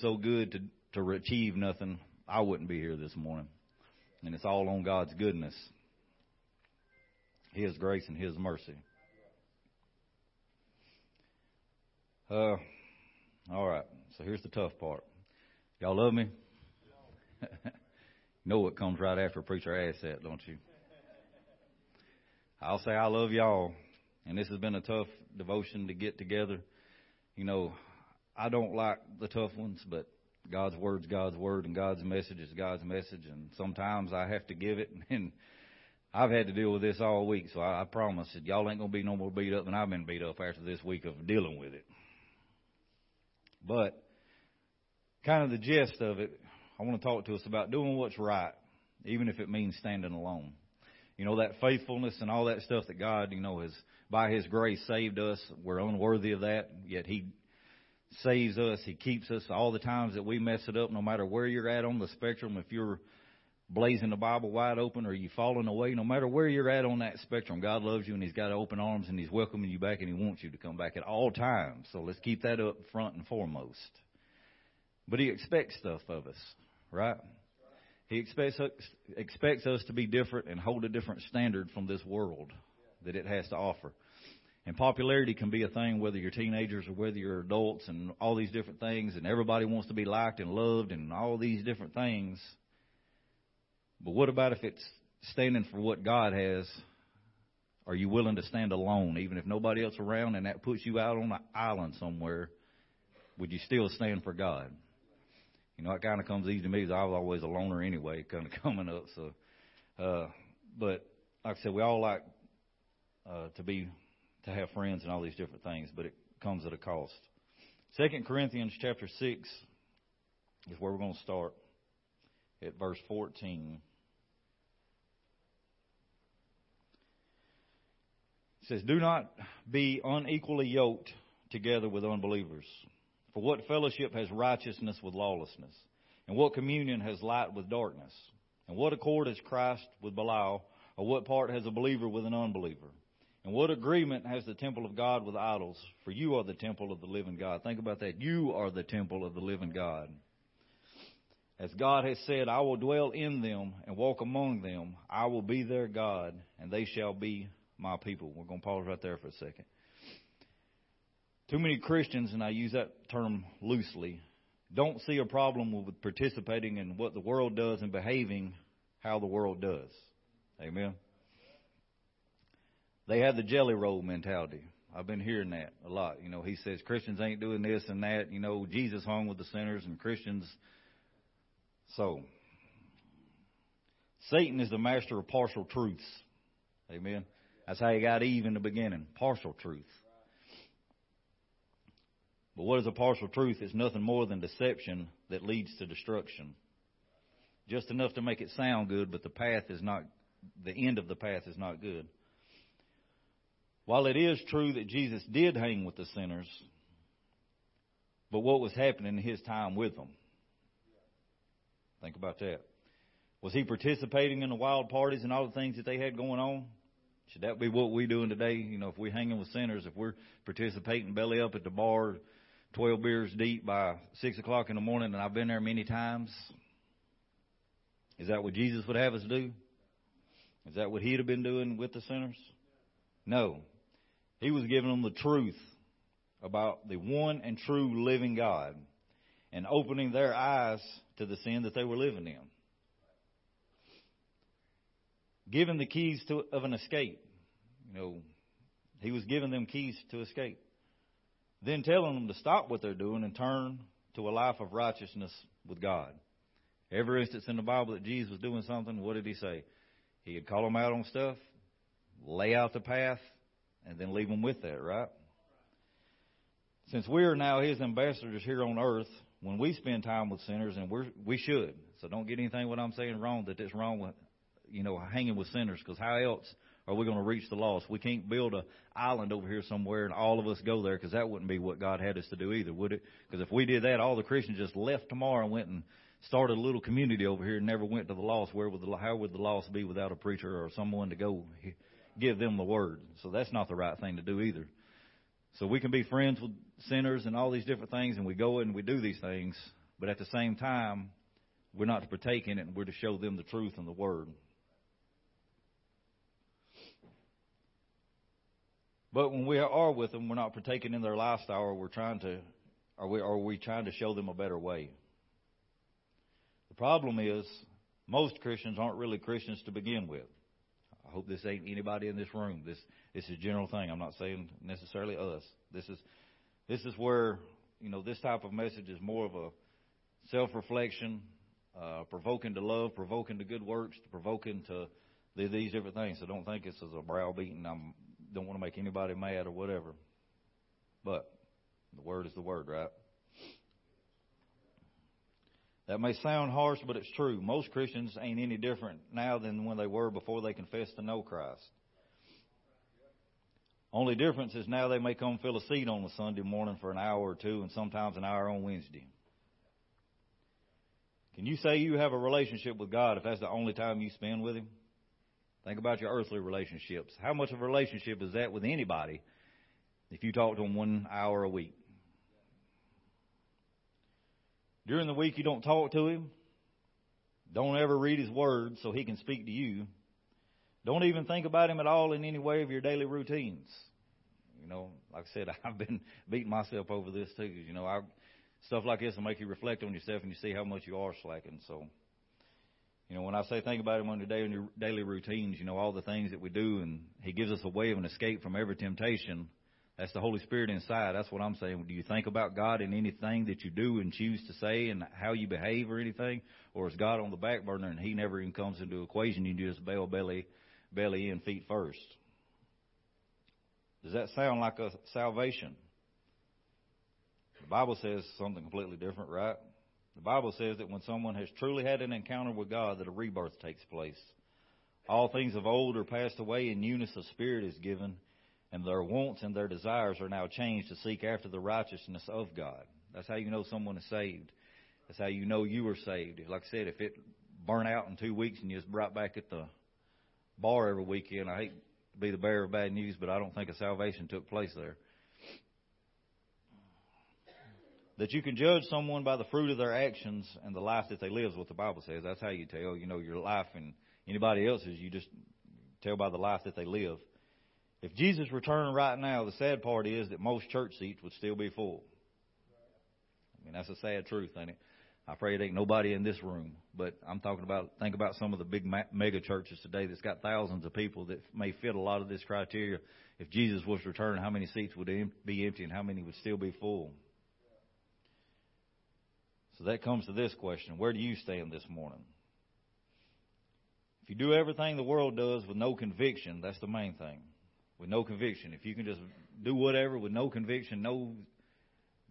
so good to to achieve nothing, I wouldn't be here this morning. And it's all on God's goodness, His grace, and His mercy. Uh, all right. So here's the tough part. Y'all love me? know what comes right after preacher asks don't you? I'll say I love y'all, and this has been a tough devotion to get together. You know, I don't like the tough ones, but God's word's God's word, and God's message is God's message, and sometimes I have to give it, and I've had to deal with this all week, so I, I promise that y'all ain't gonna be no more beat up than I've been beat up after this week of dealing with it. But kind of the gist of it, I want to talk to us about doing what's right, even if it means standing alone. You know, that faithfulness and all that stuff that God, you know, has by His grace saved us. We're unworthy of that, yet He saves us. He keeps us all the times that we mess it up, no matter where you're at on the spectrum. If you're blazing the Bible wide open or you falling away, no matter where you're at on that spectrum, God loves you and He's got open arms and He's welcoming you back and He wants you to come back at all times. So let's keep that up front and foremost. But He expects stuff of us, right? He expects expects us to be different and hold a different standard from this world that it has to offer. And popularity can be a thing whether you're teenagers or whether you're adults and all these different things and everybody wants to be liked and loved and all these different things. But what about if it's standing for what God has? Are you willing to stand alone, even if nobody else around, and that puts you out on an island somewhere? Would you still stand for God? You know, it kind of comes easy to me because I was always a loner anyway, kind of coming up. So, uh, but like I said, we all like uh, to be to have friends and all these different things, but it comes at a cost. Second Corinthians chapter six is where we're going to start at verse fourteen. It says, Do not be unequally yoked together with unbelievers. For what fellowship has righteousness with lawlessness? And what communion has light with darkness? And what accord has Christ with Belial? Or what part has a believer with an unbeliever? And what agreement has the temple of God with idols? For you are the temple of the living God. Think about that. You are the temple of the living God. As God has said, I will dwell in them and walk among them. I will be their God, and they shall be my people. We're going to pause right there for a second. Too many Christians, and I use that term loosely, don't see a problem with participating in what the world does and behaving how the world does. Amen. They have the jelly roll mentality. I've been hearing that a lot. You know, he says Christians ain't doing this and that. You know, Jesus hung with the sinners and Christians. So, Satan is the master of partial truths. Amen. That's how he got Eve in the beginning. Partial truth. But what is a partial truth? It's nothing more than deception that leads to destruction. Just enough to make it sound good, but the path is not, the end of the path is not good. While it is true that Jesus did hang with the sinners, but what was happening in his time with them? Think about that. Was he participating in the wild parties and all the things that they had going on? Should that be what we're doing today? You know, if we're hanging with sinners, if we're participating belly up at the bar, 12 beers deep by 6 o'clock in the morning, and I've been there many times, is that what Jesus would have us do? Is that what he'd have been doing with the sinners? No. He was giving them the truth about the one and true living God and opening their eyes to the sin that they were living in Giving the keys to, of an escape. You know, he was giving them keys to escape. Then telling them to stop what they're doing and turn to a life of righteousness with God. Every instance in the Bible that Jesus was doing something, what did he say? He'd call them out on stuff, lay out the path, and then leave them with that, right? Since we are now his ambassadors here on earth, when we spend time with sinners, and we're, we should, so don't get anything what I'm saying wrong that it's wrong with you know, hanging with sinners because how else are we going to reach the lost? We can't build a island over here somewhere and all of us go there because that wouldn't be what God had us to do either, would it? Because if we did that, all the Christians just left tomorrow and went and started a little community over here and never went to the lost. Where would the how would the lost be without a preacher or someone to go give them the word? So that's not the right thing to do either. So we can be friends with sinners and all these different things, and we go and we do these things, But at the same time, we're not to partake in it, and we're to show them the truth and the Word. But when we are with them, we're not partaking in their lifestyle, or we're trying to, are we, are we trying to show them a better way? The problem is, most Christians aren't really Christians to begin with. I hope this ain't anybody in this room. This this is a general thing. I'm not saying necessarily us. This is this is where you know this type of message is more of a self-reflection, uh, provoking to love, provoking to good works, provoking to these different things. So don't think this is a browbeating. I don't want to make anybody mad or whatever. But the word is the word, right? That may sound harsh, but it's true. Most Christians ain't any different now than when they were before they confessed to know Christ. Only difference is now they may come fill a seat on a Sunday morning for an hour or two and sometimes an hour on Wednesday. Can you say you have a relationship with God if that's the only time you spend with Him? Think about your earthly relationships. How much of a relationship is that with anybody if you talk to them one hour a week? During the week, you don't talk to him. Don't ever read his word so he can speak to you. Don't even think about him at all in any way of your daily routines. You know, like I said, I've been beating myself over this too. You know, I, stuff like this will make you reflect on yourself and you see how much you are slacking. So, you know, when I say think about him on your daily, daily routines, you know, all the things that we do, and he gives us a way of an escape from every temptation. That's the Holy Spirit inside. That's what I'm saying. Do you think about God in anything that you do and choose to say and how you behave or anything? Or is God on the back burner and He never even comes into equation? You just bail belly, belly in, feet first. Does that sound like a salvation? The Bible says something completely different, right? The Bible says that when someone has truly had an encounter with God, that a rebirth takes place. All things of old are passed away, and newness of spirit is given and their wants and their desires are now changed to seek after the righteousness of God. That's how you know someone is saved. That's how you know you are saved. Like I said, if it burn out in two weeks and you're right back at the bar every weekend, I hate to be the bearer of bad news, but I don't think a salvation took place there. That you can judge someone by the fruit of their actions and the life that they live is what the Bible says. That's how you tell, you know, your life and anybody else's. You just tell by the life that they live. If Jesus returned right now, the sad part is that most church seats would still be full. I mean, that's a sad truth, ain't it? I pray it ain't nobody in this room, but I'm talking about, think about some of the big mega churches today that's got thousands of people that may fit a lot of this criteria. If Jesus was to return, how many seats would be empty and how many would still be full? So that comes to this question. Where do you stand this morning? If you do everything the world does with no conviction, that's the main thing with no conviction. If you can just do whatever with no conviction, no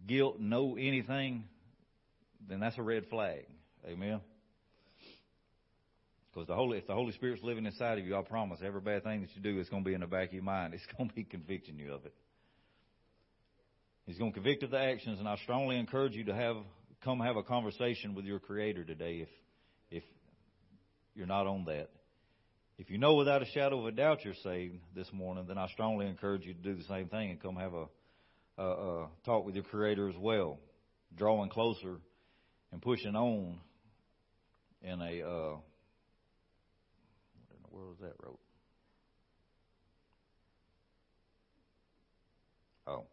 guilt, no anything, then that's a red flag. Amen. Because the Holy, if the Holy Spirit's living inside of you, I promise every bad thing that you do is going to be in the back of your mind. It's going to be convicting you of it. He's going to convict of the actions, and I strongly encourage you to have come have a conversation with your Creator today. If if you're not on that, if you know without a shadow of a doubt you're saved this morning, then I strongly encourage you to do the same thing and come have a, a, a talk with your Creator as well, drawing closer and pushing on in a uh, what in the world is that road? Oh,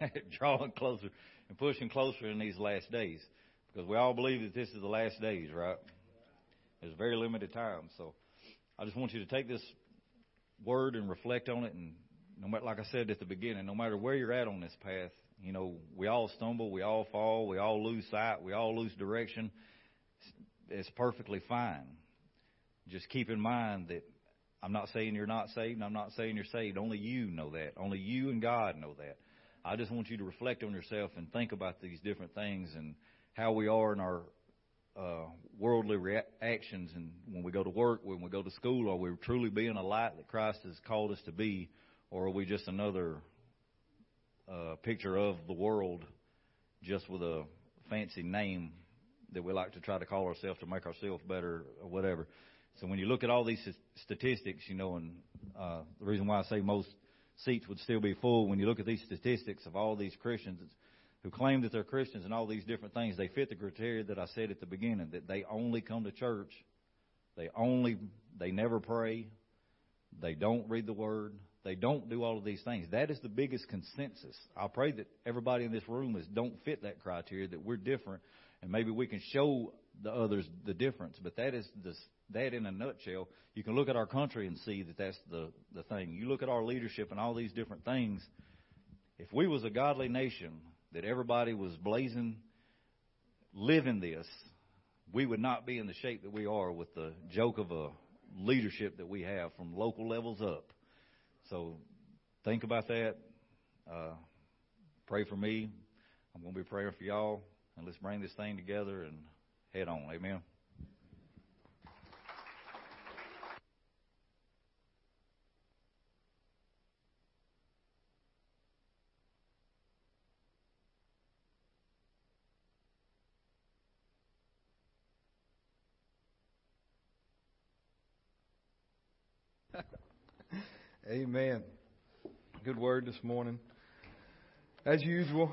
drawing closer and pushing closer in these last days, because we all believe that this is the last days, right? There's very limited time, so. I just want you to take this word and reflect on it. And no matter, like I said at the beginning, no matter where you're at on this path, you know, we all stumble, we all fall, we all lose sight, we all lose direction. It's perfectly fine. Just keep in mind that I'm not saying you're not saved, and I'm not saying you're saved. Only you know that. Only you and God know that. I just want you to reflect on yourself and think about these different things and how we are in our uh, worldly reactions, and when we go to work, when we go to school, are we truly being a light that Christ has called us to be, or are we just another uh, picture of the world, just with a fancy name that we like to try to call ourselves to make ourselves better or whatever? So when you look at all these statistics, you know, and uh, the reason why I say most seats would still be full, when you look at these statistics of all these Christians who claim that they're Christians and all these different things, they fit the criteria that I said at the beginning that they only come to church, they only they never pray, they don't read the word, they don't do all of these things. That is the biggest consensus. I pray that everybody in this room is don't fit that criteria, that we're different, and maybe we can show the others the difference. But that is that in a nutshell. You can look at our country and see that that's the the thing. You look at our leadership and all these different things. If we was a godly nation that everybody was blazing, living this, we would not be in the shape that we are with the joke of a leadership that we have from local levels up. So think about that. Uh, pray for me. I'm going to be praying for y'all. And let's bring this thing together and head on. Amen. Amen. Good word this morning. As usual,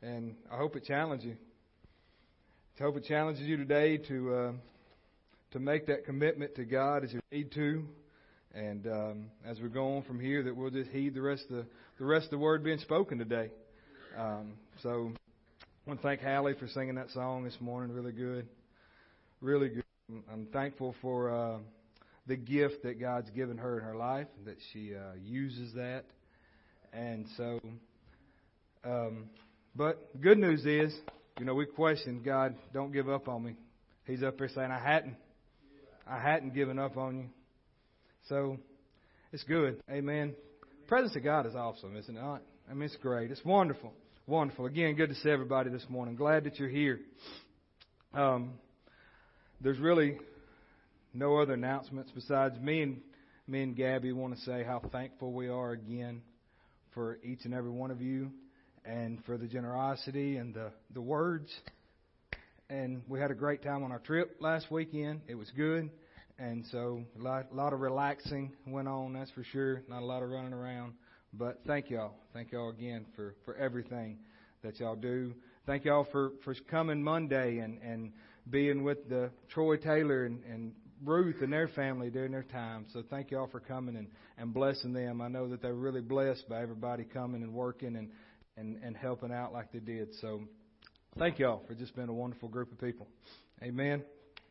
and I hope it challenges you. I hope it challenges you today to uh, to make that commitment to God as you need to, and um, as we go on from here, that we'll just heed the rest of the, the rest of the word being spoken today. Um, so, I want to thank Hallie for singing that song this morning. Really good, really good. I'm thankful for. Uh, the gift that God's given her in her life, that she uh, uses that. And so, um, but good news is, you know, we question God, don't give up on me. He's up there saying, I hadn't, I hadn't given up on you. So, it's good. Amen. The presence of God is awesome, isn't it? I mean, it's great. It's wonderful. Wonderful. Again, good to see everybody this morning. Glad that you're here. Um, there's really no other announcements besides me and me and Gabby want to say how thankful we are again for each and every one of you and for the generosity and the, the words. And we had a great time on our trip last weekend. It was good. And so a lot, a lot of relaxing went on, that's for sure. Not a lot of running around. But thank y'all. Thank y'all again for, for everything that y'all do. Thank y'all for, for coming Monday and, and being with the Troy Taylor and, and Ruth and their family during their time. So thank you all for coming and, and blessing them. I know that they're really blessed by everybody coming and working and, and, and helping out like they did. So thank you all for just being a wonderful group of people. Amen.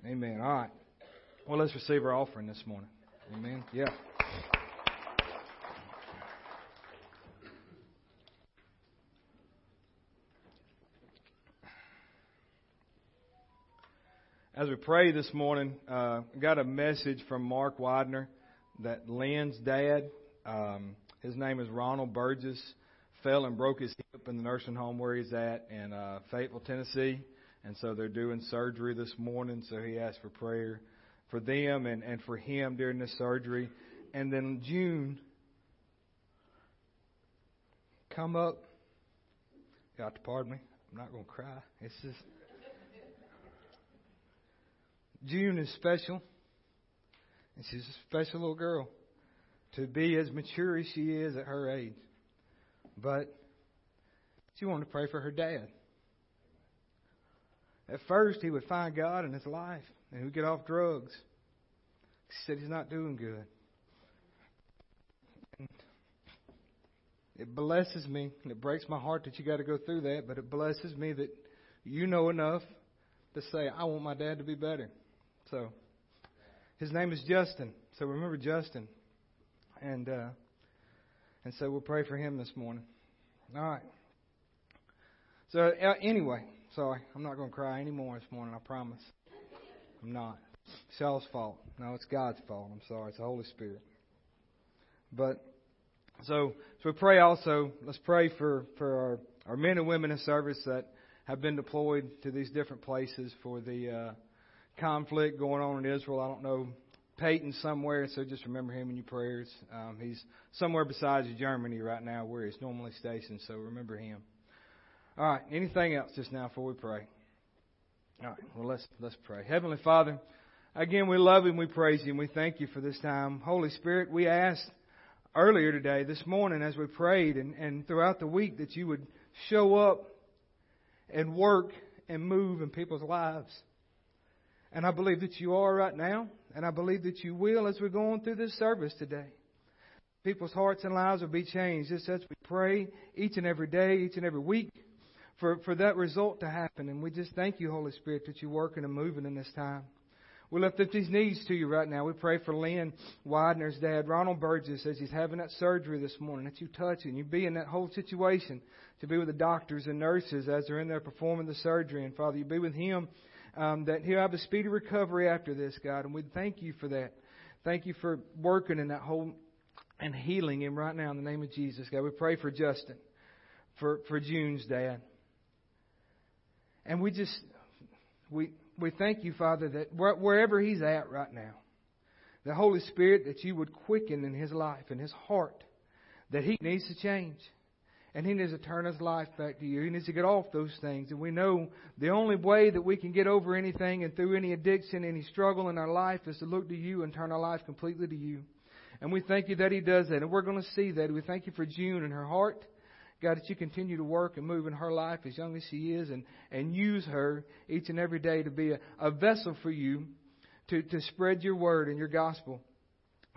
Amen. All right. Well, let's receive our offering this morning. Amen. Yeah. As we pray this morning, uh, got a message from Mark Widener that Lynn's dad, um, his name is Ronald Burgess, fell and broke his hip in the nursing home where he's at in uh, Fayetteville, Tennessee. And so they're doing surgery this morning. So he asked for prayer for them and, and for him during this surgery. And then June, come up. Got to pardon me. I'm not going to cry. It's just. June is special. And she's a special little girl to be as mature as she is at her age. But she wanted to pray for her dad. At first, he would find God in his life and he would get off drugs. She said he's not doing good. And it blesses me, and it breaks my heart that you got to go through that, but it blesses me that you know enough to say, I want my dad to be better. So his name is Justin. So remember Justin. And uh, and so we'll pray for him this morning. All right. So uh, anyway, sorry, I'm not going to cry anymore this morning. I promise. I'm not. It's y'all's fault. No, it's God's fault. I'm sorry. It's the Holy Spirit. But so so we pray also. Let's pray for for our our men and women in service that have been deployed to these different places for the. Uh, conflict going on in Israel. I don't know. Peyton somewhere, so just remember him in your prayers. Um, he's somewhere besides Germany right now where he's normally stationed, so remember him. All right, anything else just now before we pray? All right, well, let's, let's pray. Heavenly Father, again, we love you and we praise you and we thank you for this time. Holy Spirit, we asked earlier today, this morning, as we prayed and, and throughout the week, that you would show up and work and move in people's lives. And I believe that you are right now, and I believe that you will as we're going through this service today. People's hearts and lives will be changed just as we pray each and every day, each and every week for, for that result to happen. And we just thank you, Holy Spirit, that you're working and moving in this time. We lift up these needs to you right now. We pray for Lynn Widener's dad, Ronald Burgess, as he's having that surgery this morning, that you touch and you be in that whole situation, to be with the doctors and nurses as they're in there performing the surgery. And Father, you be with him, um, that he'll have a speedy recovery after this, God. And we thank you for that. Thank you for working in that whole and healing him right now in the name of Jesus, God. We pray for Justin, for, for June's dad. And we just, we, we thank you, Father, that wherever he's at right now, the Holy Spirit, that you would quicken in his life and his heart, that he needs to change. And he needs to turn his life back to you. He needs to get off those things. And we know the only way that we can get over anything and through any addiction, any struggle in our life is to look to you and turn our life completely to you. And we thank you that he does that. And we're going to see that. We thank you for June and her heart. God, that you continue to work and move in her life as young as she is and, and use her each and every day to be a, a vessel for you to, to spread your word and your gospel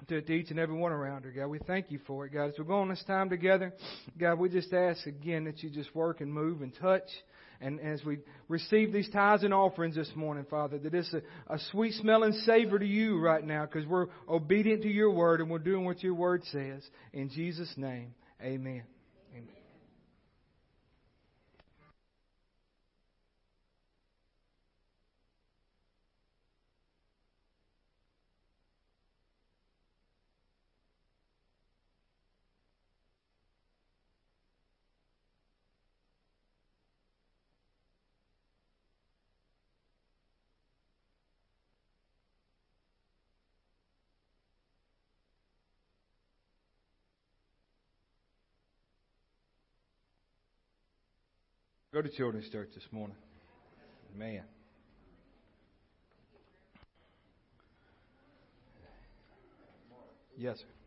to, to each and every one around her, God. We thank you for it, God. As we're going this time together, God, we just ask again that you just work and move and touch. And as we receive these tithes and offerings this morning, Father, that it's a, a sweet smelling savor to you right now because we're obedient to your word and we're doing what your word says. In Jesus' name, amen. Go to Children's Church this morning. Man. Yes, sir.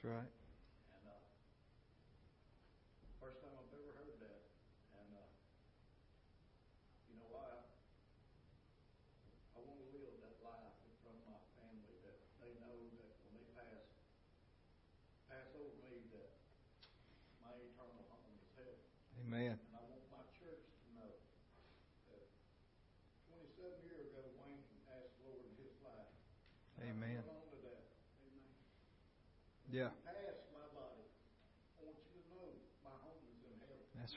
That's right. And uh, first time I've ever heard that. And uh, you know why? I want to live that life in front of my family that they know that when they pass pass over me that my eternal home is heaven. Amen. And I want my church to know that 27 years ago Wayne asked the Lord in his life. Amen. Yeah. Past my body. I want you to know my home is in heaven. That's right. Amen, brother. I want no doubt. And I want to live that life that Brother JK was talking about, you know. I want to live the life that there's no doubt that Wayne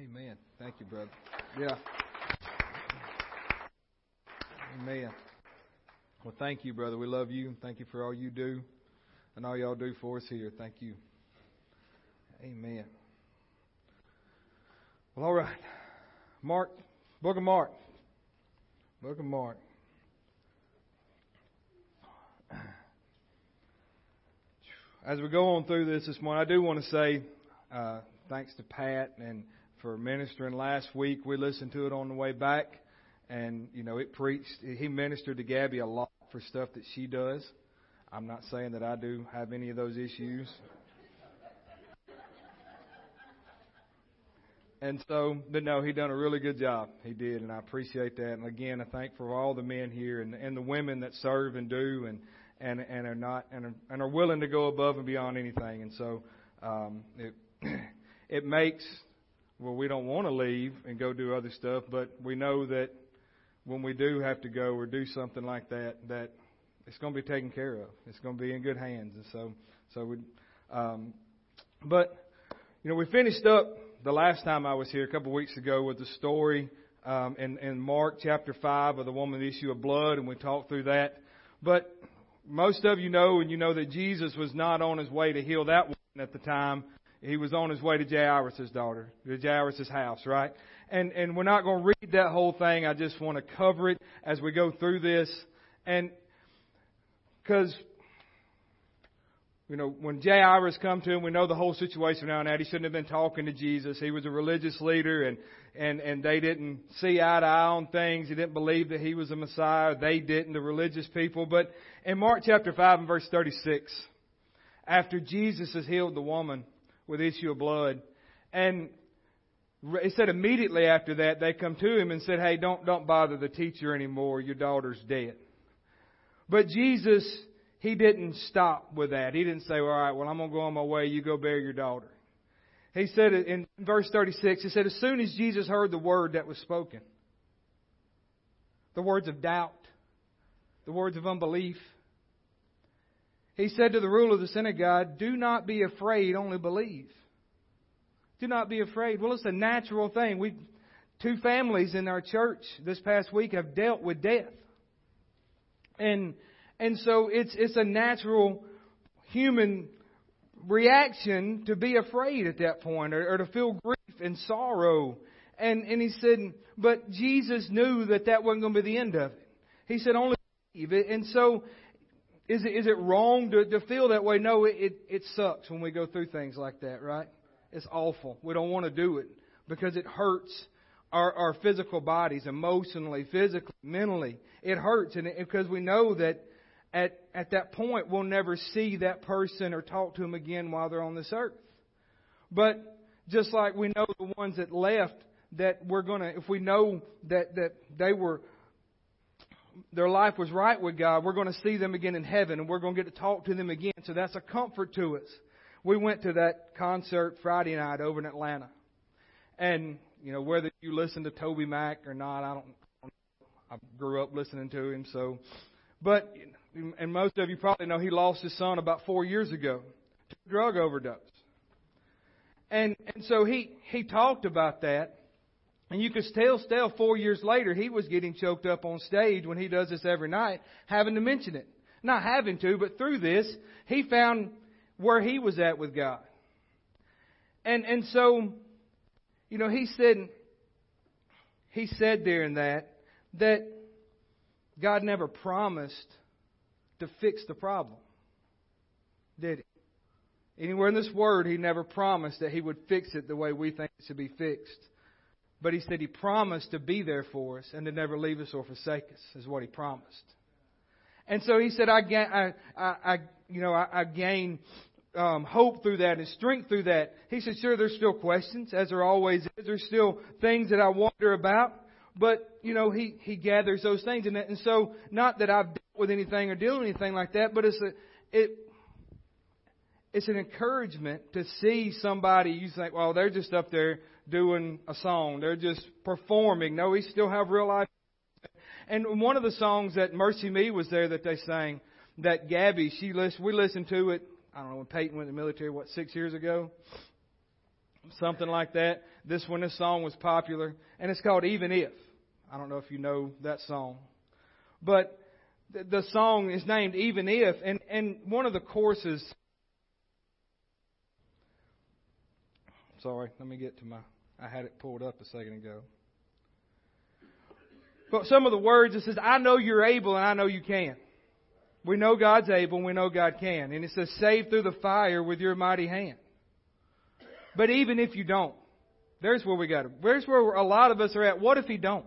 Amen Thank you, brother. Yeah. Amen. Well, thank you, brother. We love you. Thank you for all you do and all y'all do for us here. Thank you. Amen. Well, all right. Mark, Book of Mark. Book of Mark. As we go on through this this morning, I do want to say uh, thanks to Pat and for ministering last week. We listened to it on the way back, and you know it preached. He ministered to Gabby a lot for stuff that she does. I'm not saying that I do have any of those issues. And so, but no, he done a really good job. He did, and I appreciate that. And again, I thank for all the men here and and the women that serve and do and and and are not and are, and are willing to go above and beyond anything. And so, um, it it makes well, we don't want to leave and go do other stuff, but we know that when we do have to go or do something like that, that it's going to be taken care of. It's going to be in good hands. And so, so we, um, but you know, we finished up the last time I was here a couple of weeks ago with the story um, in, in Mark chapter five of the woman the issue of blood, and we talked through that. But most of you know, and you know that Jesus was not on his way to heal that woman at the time he was on his way to Jairus' daughter, to Jairus' house, right? And, and we're not going to read that whole thing. I just want to cover it as we go through this. And, cause, you know, when Jairus come to him, we know the whole situation now and that. He shouldn't have been talking to Jesus. He was a religious leader and, and, and they didn't see eye to eye on things. He didn't believe that he was a Messiah. They didn't, the religious people. But in Mark chapter 5 and verse 36, after Jesus has healed the woman, with issue of blood. And he said immediately after that, they come to him and said, Hey, don't, don't bother the teacher anymore. Your daughter's dead. But Jesus, he didn't stop with that. He didn't say, All right, well, I'm to go on my way. You go bury your daughter. He said in verse 36, he said, As soon as Jesus heard the word that was spoken, the words of doubt, the words of unbelief, he said to the ruler of the synagogue, Do not be afraid, only believe. Do not be afraid. Well, it's a natural thing. We, two families in our church this past week have dealt with death. And, and so it's, it's a natural human reaction to be afraid at that point or, or to feel grief and sorrow. And, and he said, but Jesus knew that that wasn't going to be the end of it. He said, only believe. And so is it, is it wrong to, to feel that way? No, it, it, it sucks when we go through things like that, right? It's awful. We don't want to do it because it hurts our, our physical bodies, emotionally, physically, mentally. It hurts, and it, because we know that at at that point we'll never see that person or talk to them again while they're on this earth. But just like we know the ones that left, that we're gonna, if we know that that they were their life was right with God, we're going to see them again in heaven and we're going to get to talk to them again. So that's a comfort to us. We went to that concert Friday night over in Atlanta. And, you know, whether you listen to Toby Mac or not, I don't, I grew up listening to him, so, but, and most of you probably know he lost his son about four years ago to drug overdose. And, and so he, he talked about that and you could still, still four years later, he was getting choked up on stage when he does this every night, having to mention it. Not having to, but through this, he found where he was at with God. And, and so, you know, he said, he said there in that, that God never promised to fix the problem. Did he? Anywhere in this word, he never promised that he would fix it the way we think it should be fixed. But he said he promised to be there for us and to never leave us or forsake us, is what he promised. And so he said, I, I, I, I you know, I, I gain um, hope through that and strength through that. He said, sure, there's still questions, as there always is. There's still things that I wonder about. But, you know, he, he gathers those things. And, and so, not that I've dealt with anything or deal with anything like that, but it's a, it, it's an encouragement to see somebody you think, well, they're just up there doing a song. They're just performing. No, we still have real life. And one of the songs that Mercy Me was there that they sang, that Gabby, she listened, we listened to it, I don't know, when Peyton went in the military, what, six years ago? something like that. This when this song was popular, and it's called Even If. I don't know if you know that song, but the, the song is named Even If, and and one of the courses. Sorry, let me get to my. I had it pulled up a second ago. But some of the words it says, "I know you're able, and I know you can." We know God's able, and we know God can, and it says, "Save through the fire with your mighty hand." But even if you don't, there's where we got to. There's where a lot of us are at. What if he don't?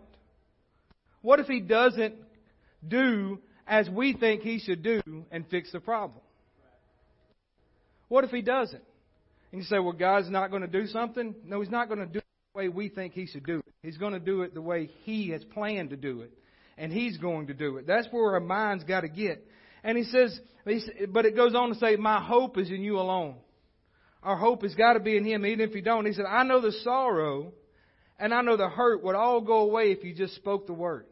What if he doesn't do as we think he should do and fix the problem? What if he doesn't? And you say, well, God's not going to do something? No, he's not going to do it the way we think he should do it. He's going to do it the way he has planned to do it. And he's going to do it. That's where our mind's got to get. And he says, but it goes on to say, my hope is in you alone. Our hope has got to be in Him, even if you don't. He said, I know the sorrow and I know the hurt would all go away if you just spoke the word.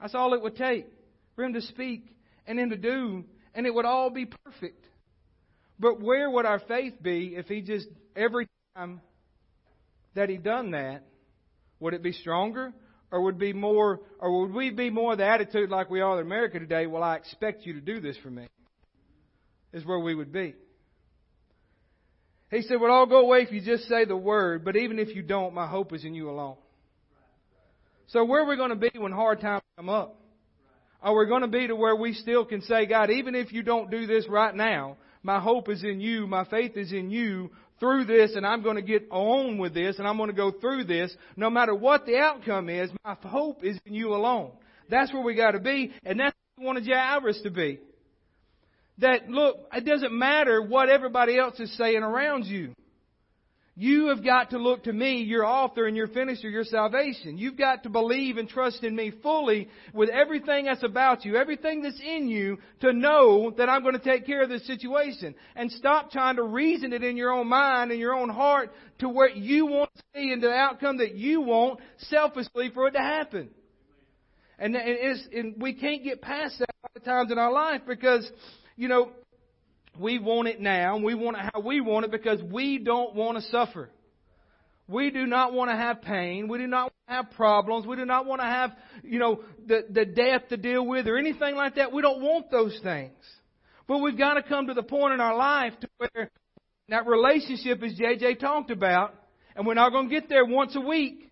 That's all it would take for Him to speak and Him to do, and it would all be perfect. But where would our faith be if He just, every time that He done that, would it be stronger? Or would be more, or would we be more the attitude like we are in America today? Well, I expect you to do this for me. Is where we would be. He said, Well, I'll go away if you just say the word, but even if you don't, my hope is in you alone. So where are we going to be when hard times come up? Are we going to be to where we still can say, God, even if you don't do this right now, my hope is in you, my faith is in you through this, and I'm going to get on with this, and I'm going to go through this. No matter what the outcome is, my hope is in you alone. That's where we got to be, and that's what we wanted Jairus to be that, look, it doesn't matter what everybody else is saying around you. You have got to look to me, your author and your finisher, your salvation. You've got to believe and trust in me fully with everything that's about you, everything that's in you, to know that I'm going to take care of this situation. And stop trying to reason it in your own mind and your own heart to what you want to see and the outcome that you want selfishly for it to happen. And, and we can't get past that a lot of times in our life because you know, we want it now, and we want it how we want it because we don't want to suffer. We do not want to have pain. We do not want to have problems. We do not want to have, you know, the, the death to deal with or anything like that. We don't want those things. But we've got to come to the point in our life to where that relationship, as JJ talked about, and we're not going to get there once a week.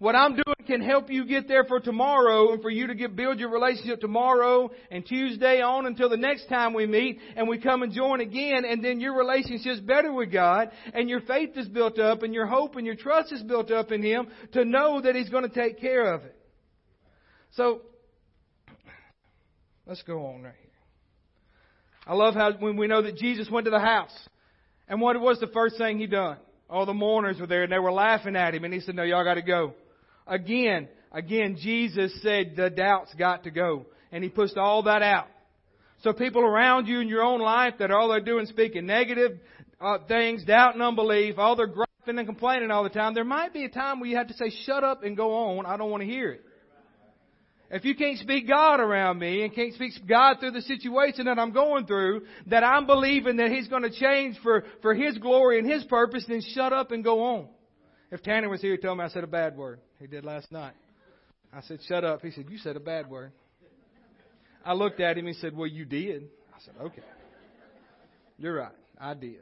What I'm doing can help you get there for tomorrow and for you to get, build your relationship tomorrow and Tuesday on until the next time we meet and we come and join again and then your relationship's better with God and your faith is built up and your hope and your trust is built up in Him to know that He's going to take care of it. So, let's go on right here. I love how when we know that Jesus went to the house and what was the first thing He done? All the mourners were there and they were laughing at Him and He said, no, y'all got to go. Again, again, Jesus said the doubt's got to go. And He pushed all that out. So people around you in your own life that all they're doing speaking negative uh, things, doubt and unbelief, all they're griping and complaining all the time, there might be a time where you have to say, shut up and go on. I don't want to hear it. If you can't speak God around me and can't speak God through the situation that I'm going through, that I'm believing that He's going to change for, for His glory and His purpose, then shut up and go on. If Tanner was here, he'd tell me I said a bad word. He did last night. I said, shut up. He said, you said a bad word. I looked at him. He said, well, you did. I said, okay. You're right. I did.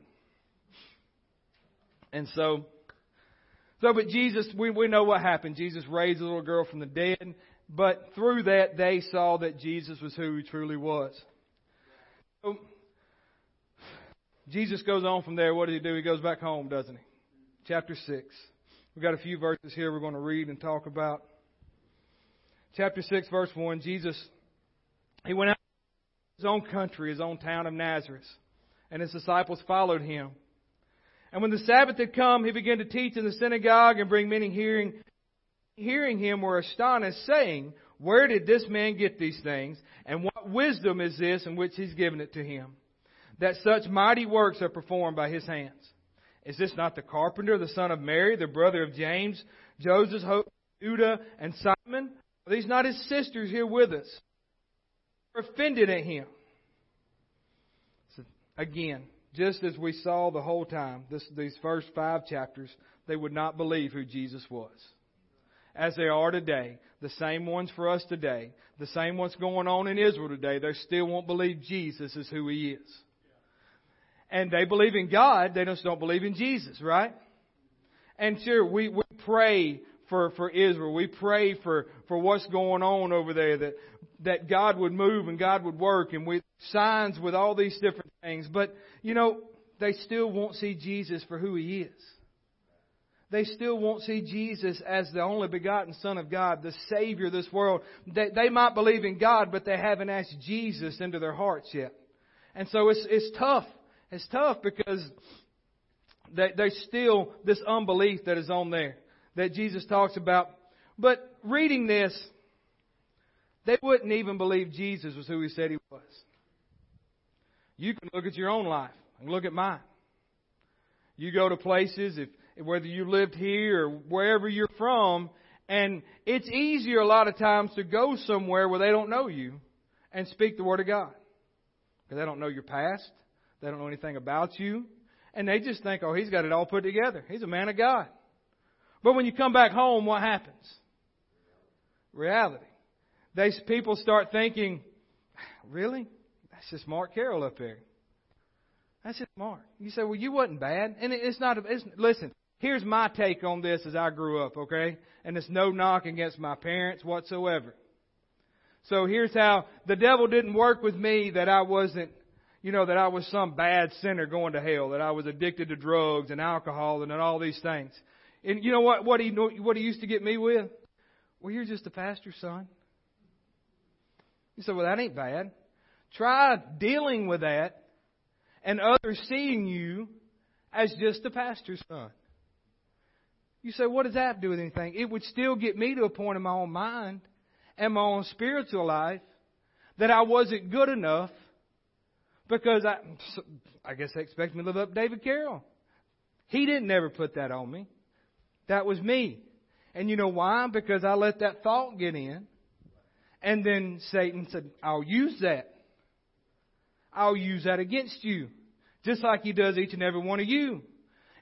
And so, so, but Jesus, we, we know what happened. Jesus raised a little girl from the dead, but through that they saw that Jesus was who he truly was. So, Jesus goes on from there. What does he do? He goes back home, doesn't he? Chapter 6. We've got a few verses here we're going to read and talk about. Chapter 6, verse 1, Jesus, he went out to his own country, his own town of Nazareth, and his disciples followed him. And when the Sabbath had come, he began to teach in the synagogue and bring many hearing, hearing him were astonished, saying, Where did this man get these things? And what wisdom is this in which he's given it to him? That such mighty works are performed by his hands. Is this not the carpenter, the son of Mary, the brother of James, Joseph, Judah, and Simon? Are these not his sisters here with us? We're offended at him. So again, just as we saw the whole time, this, these first five chapters, they would not believe who Jesus was. As they are today, the same ones for us today, the same ones going on in Israel today, they still won't believe Jesus is who He is. And they believe in God, they just don't believe in Jesus, right? And sure, we, we pray for, for Israel. We pray for, for what's going on over there, that, that God would move and God would work and with signs with all these different things. But, you know, they still won't see Jesus for who He is. They still won't see Jesus as the only begotten Son of God, the Savior of this world. They, they might believe in God, but they haven't asked Jesus into their hearts yet. And so it's, it's tough. It's tough because they, there's still this unbelief that is on there that Jesus talks about. But reading this, they wouldn't even believe Jesus was who he said he was. You can look at your own life and look at mine. You go to places, if whether you lived here or wherever you're from, and it's easier a lot of times to go somewhere where they don't know you and speak the Word of God. Because they don't know your past. They don't know anything about you. And they just think, oh, he's got it all put together. He's a man of God. But when you come back home, what happens? Reality. They, people start thinking, really? That's just Mark Carroll up there. That's just Mark. You say, well, you wasn't bad. And it's not, it's, listen, here's my take on this as I grew up, okay? And it's no knock against my parents whatsoever. So here's how the devil didn't work with me that I wasn't you know, that I was some bad sinner going to hell, that I was addicted to drugs and alcohol and all these things. And you know what, what he, what he used to get me with? Well, you're just a pastor's son. You say, well, that ain't bad. Try dealing with that and others seeing you as just a pastor's son. You say, what does that do with anything? It would still get me to a point in my own mind and my own spiritual life that I wasn't good enough because I, I guess they expect me to live up to David Carroll. He didn't never put that on me. That was me. And you know why? Because I let that thought get in. And then Satan said, I'll use that. I'll use that against you. Just like he does each and every one of you.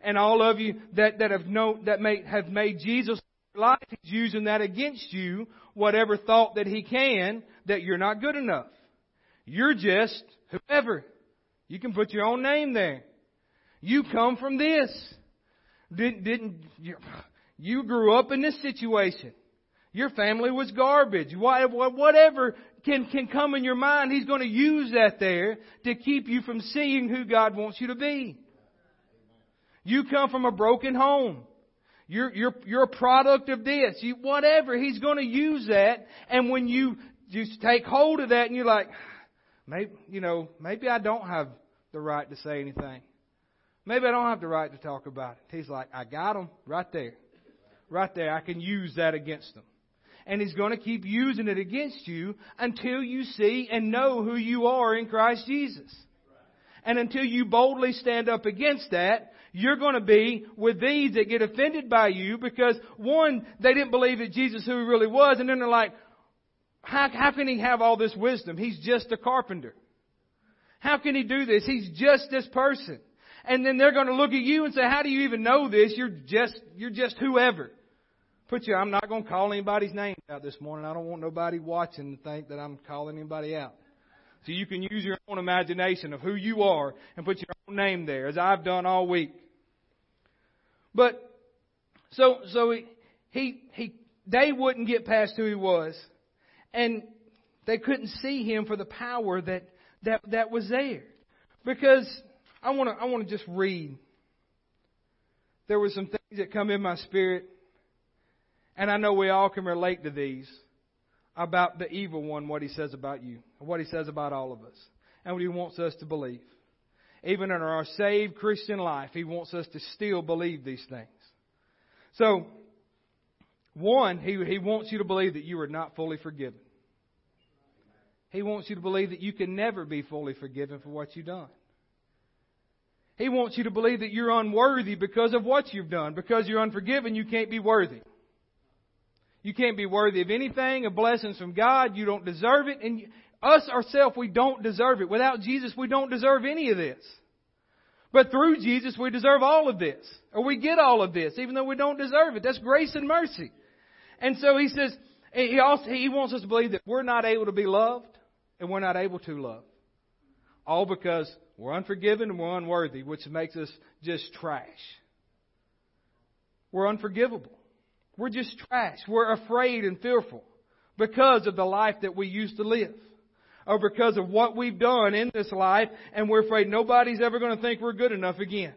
And all of you that, that have know, that may, have made Jesus life, he's using that against you, whatever thought that he can, that you're not good enough. You're just whoever. You can put your own name there. You come from this. Didn't, didn't, you, you grew up in this situation. Your family was garbage. Whatever can, can come in your mind, He's going to use that there to keep you from seeing who God wants you to be. You come from a broken home. You're, you're, you're a product of this. You, whatever. He's going to use that. And when you just take hold of that and you're like, Maybe, you know, maybe I don't have the right to say anything. Maybe I don't have the right to talk about it. He's like, I got them right there. Right there. I can use that against them. And He's going to keep using it against you until you see and know who you are in Christ Jesus. And until you boldly stand up against that, you're going to be with these that get offended by you because one, they didn't believe that Jesus who he really was, and then they're like, how, how can he have all this wisdom? He's just a carpenter. How can he do this? He's just this person. And then they're going to look at you and say, how do you even know this? You're just, you're just whoever. Put you, I'm not going to call anybody's name out this morning. I don't want nobody watching to think that I'm calling anybody out. So you can use your own imagination of who you are and put your own name there, as I've done all week. But, so, so he, he, he they wouldn't get past who he was. And they couldn't see him for the power that, that, that was there. Because I want to I want to just read. There were some things that come in my spirit, and I know we all can relate to these about the evil one, what he says about you, what he says about all of us, and what he wants us to believe. Even in our saved Christian life, he wants us to still believe these things. So, one, he, he wants you to believe that you are not fully forgiven. He wants you to believe that you can never be fully forgiven for what you've done. He wants you to believe that you're unworthy because of what you've done. Because you're unforgiven, you can't be worthy. You can't be worthy of anything, of blessings from God. You don't deserve it. And us ourselves, we don't deserve it. Without Jesus, we don't deserve any of this. But through Jesus, we deserve all of this. Or we get all of this, even though we don't deserve it. That's grace and mercy. And so he says, he also, he wants us to believe that we're not able to be loved and we're not able to love. All because we're unforgiven and we're unworthy, which makes us just trash. We're unforgivable. We're just trash. We're afraid and fearful because of the life that we used to live. Or because of what we've done in this life, and we're afraid nobody's ever going to think we're good enough again.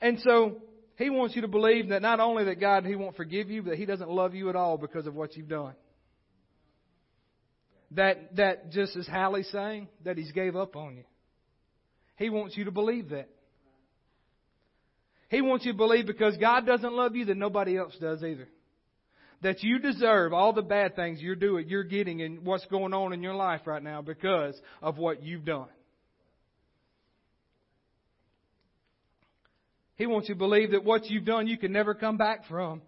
And so, he wants you to believe that not only that God, He won't forgive you, but He doesn't love you at all because of what you've done. That, that just as Hallie's saying, that He's gave up on you. He wants you to believe that. He wants you to believe because God doesn't love you that nobody else does either. That you deserve all the bad things you're doing, you're getting and what's going on in your life right now because of what you've done. He wants you to believe that what you've done you can never come back from.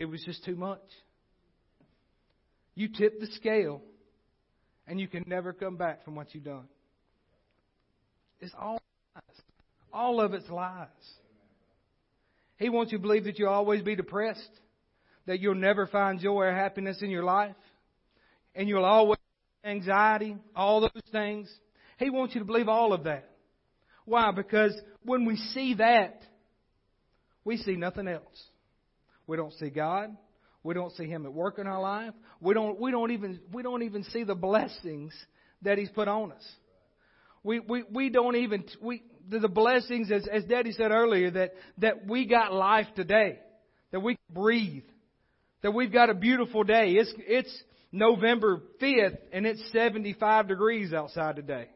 It was just too much. You tip the scale and you can never come back from what you've done. It's all lies. All of it's lies. He wants you to believe that you'll always be depressed, that you'll never find joy or happiness in your life, and you'll always have anxiety, all those things. He wants you to believe all of that. Why? Because when we see that, we see nothing else. We don't see God. We don't see Him at work in our life. We don't, we don't even, we don't even see the blessings that He's put on us. We, we, we don't even, we, the blessings, as, as Daddy said earlier, that, that we got life today. That we can breathe. That we've got a beautiful day. It's, it's November 5th and it's 75 degrees outside today.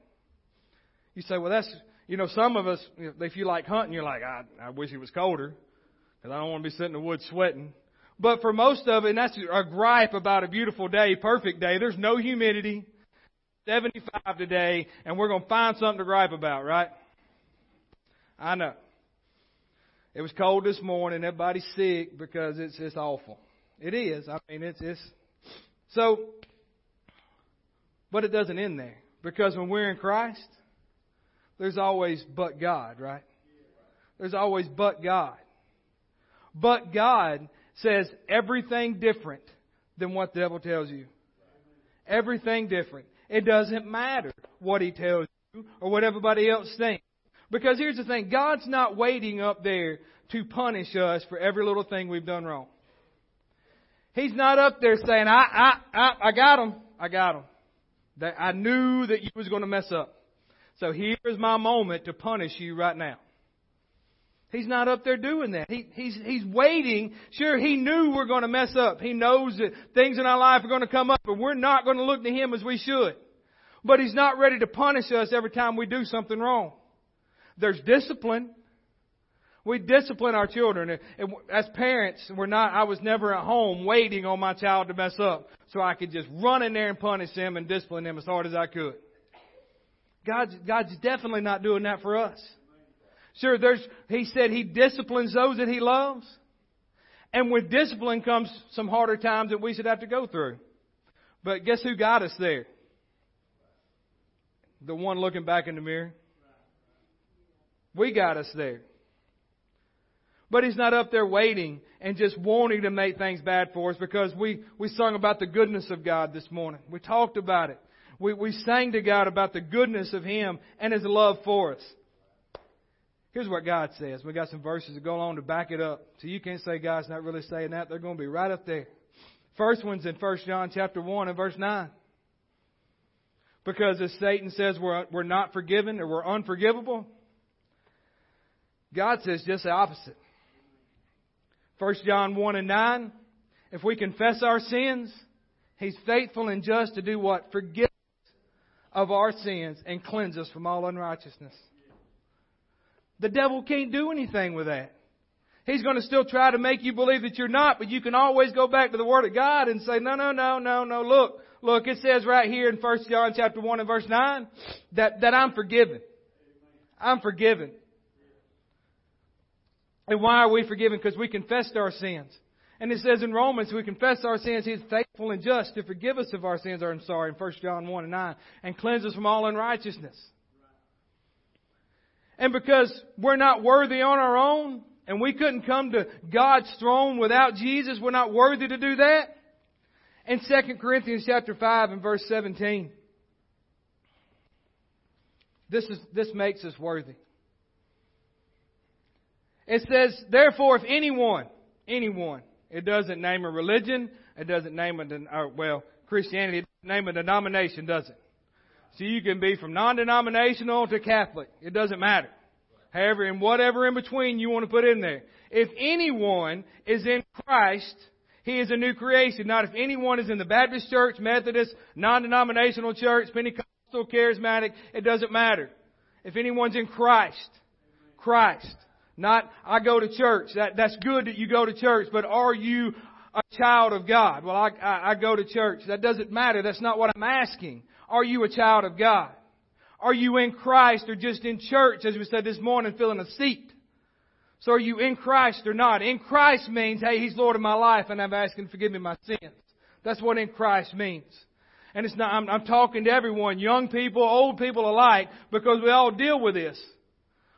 You say, well that's, you know, some of us, if you like hunting, you're like, I, I wish it was colder. Because I don't want to be sitting in the woods sweating. But for most of it, and that's a gripe about a beautiful day, perfect day, there's no humidity, 75 today, and we're going to find something to gripe about, right? I know. It was cold this morning. Everybody's sick because it's it's awful. It is. I mean, it's it's so. But it doesn't end there because when we're in Christ, there's always but God, right? There's always but God. But God says everything different than what the devil tells you. Everything different. It doesn't matter what he tells you or what everybody else thinks. Because here's the thing God's not waiting up there to punish us for every little thing we've done wrong. He's not up there saying, I, I, I, I got him. I got him. I knew that you was going to mess up. So here's my moment to punish you right now. He's not up there doing that. He, he's, he's waiting. Sure, he knew we're going to mess up. He knows that things in our life are going to come up, but we're not going to look to him as we should. But he's not ready to punish us every time we do something wrong. There's discipline. We discipline our children. As parents, we're not, I was never at home waiting on my child to mess up so I could just run in there and punish him and discipline him as hard as I could. God's, God's definitely not doing that for us. Sure, there's, he said he disciplines those that he loves. And with discipline comes some harder times that we should have to go through. But guess who got us there? The one looking back in the mirror. We got us there. But he's not up there waiting and just wanting to make things bad for us because we, we sung about the goodness of God this morning. We talked about it. We, we sang to God about the goodness of Him and His love for us. Here's what God says. We got some verses that go along to back it up. So you can't say God's not really saying that. They're going to be right up there. First one's in 1 John chapter 1 and verse 9. Because as Satan says we're, we're not forgiven or we're unforgivable, God says just the opposite. 1 John 1 and 9. If we confess our sins, He's faithful and just to do what? Forgive us of our sins and cleanse us from all unrighteousness. The devil can't do anything with that. He's going to still try to make you believe that you're not, but you can always go back to the Word of God and say, no, no, no, no, no, look, look, it says right here in 1 John chapter 1 and verse 9 that, that I'm forgiven. I'm forgiven. And why are we forgiven? Because we confessed our sins. And it says in Romans, we confess our sins, He is faithful and just to forgive us of our sins, or I'm sorry, in 1 John 1 and 9, and cleanse us from all unrighteousness. And because we're not worthy on our own, and we couldn't come to God's throne without Jesus, we're not worthy to do that. In 2 Corinthians chapter 5 and verse 17, this is, this makes us worthy. It says, therefore, if anyone, anyone, it doesn't name a religion, it doesn't name a, or, well, Christianity, it doesn't name a denomination, does it? So you can be from non-denominational to Catholic. It doesn't matter. However, and whatever in between you want to put in there. If anyone is in Christ, he is a new creation. Not if anyone is in the Baptist church, Methodist, non-denominational church, Pentecostal, charismatic, it doesn't matter. If anyone's in Christ, Christ. Not, I go to church. That, that's good that you go to church, but are you a child of God? Well, I, I, I go to church. That doesn't matter. That's not what I'm asking. Are you a child of God? Are you in Christ or just in church, as we said this morning, filling a seat? So are you in Christ or not? In Christ means, hey, He's Lord of my life and I'm asking forgive me my sins. That's what in Christ means. And it's not, I'm, I'm talking to everyone, young people, old people alike, because we all deal with this.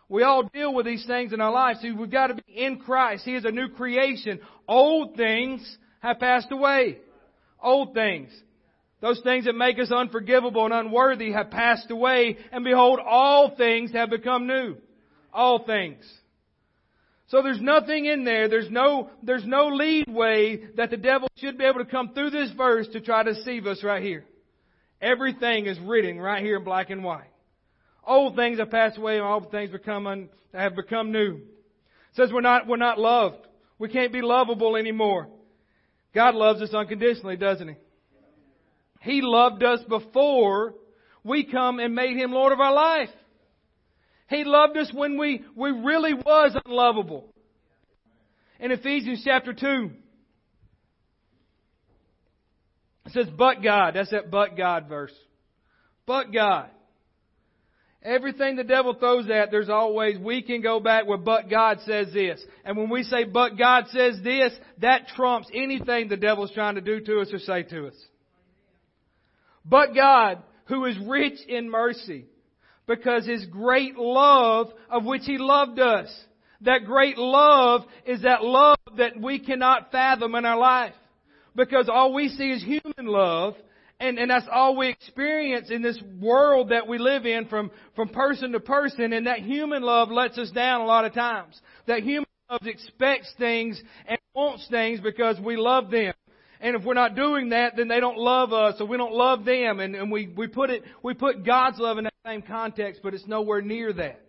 We all deal with these things in our lives. See, we've got to be in Christ. He is a new creation. Old things have passed away. Old things. Those things that make us unforgivable and unworthy have passed away, and behold, all things have become new. All things. So there's nothing in there, there's no, there's no leadway that the devil should be able to come through this verse to try to deceive us right here. Everything is written right here in black and white. Old things have passed away and all things become un, have become new. It says we're not, we're not loved. We can't be lovable anymore. God loves us unconditionally, doesn't He? He loved us before we come and made Him Lord of our life. He loved us when we, we really was unlovable. In Ephesians chapter 2, it says, but God. That's that but God verse. But God. Everything the devil throws at, there's always, we can go back with but God says this. And when we say but God says this, that trumps anything the devil's trying to do to us or say to us. But God, who is rich in mercy, because His great love of which He loved us. That great love is that love that we cannot fathom in our life. Because all we see is human love, and, and that's all we experience in this world that we live in from, from person to person, and that human love lets us down a lot of times. That human love expects things and wants things because we love them. And if we're not doing that, then they don't love us, or we don't love them, and, and we, we put it, we put God's love in that same context, but it's nowhere near that.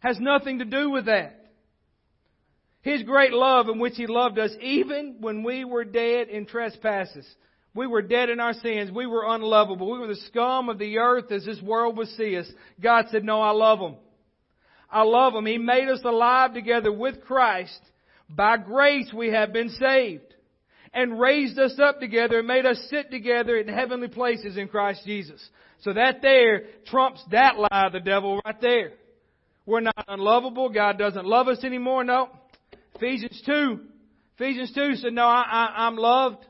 Has nothing to do with that. His great love in which He loved us even when we were dead in trespasses. We were dead in our sins. We were unlovable. We were the scum of the earth as this world would see us. God said, no, I love them. I love them. He made us alive together with Christ. By grace we have been saved and raised us up together and made us sit together in heavenly places in Christ Jesus. So that there trumps that lie of the devil right there. We're not unlovable. God doesn't love us anymore. No. Ephesians 2. Ephesians 2 said, no, I, I, I'm loved.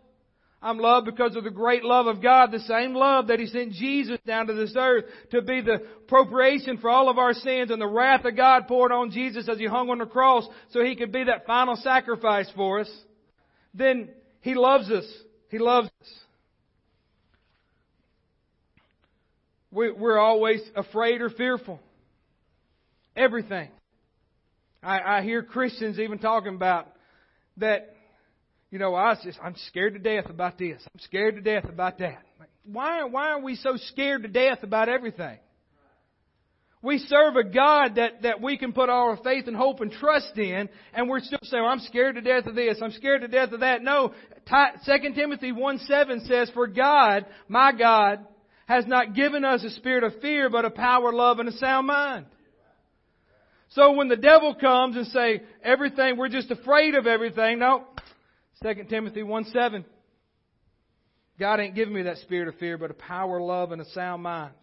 I'm loved because of the great love of God, the same love that He sent Jesus down to this earth to be the appropriation for all of our sins and the wrath of God poured on Jesus as He hung on the cross so He could be that final sacrifice for us. Then he loves us. He loves us. We, we're always afraid or fearful. Everything. I, I hear Christians even talking about that, you know, I was just, I'm scared to death about this. I'm scared to death about that. Why, why are we so scared to death about everything? We serve a God that, that we can put our faith and hope and trust in, and we're still saying, I'm scared to death of this, I'm scared to death of that. No, 2 Timothy 1 7 says, For God, my God, has not given us a spirit of fear, but a power, love, and a sound mind. So when the devil comes and say, everything, we're just afraid of everything, no. 2 Timothy 1 7. God ain't given me that spirit of fear, but a power, love, and a sound mind.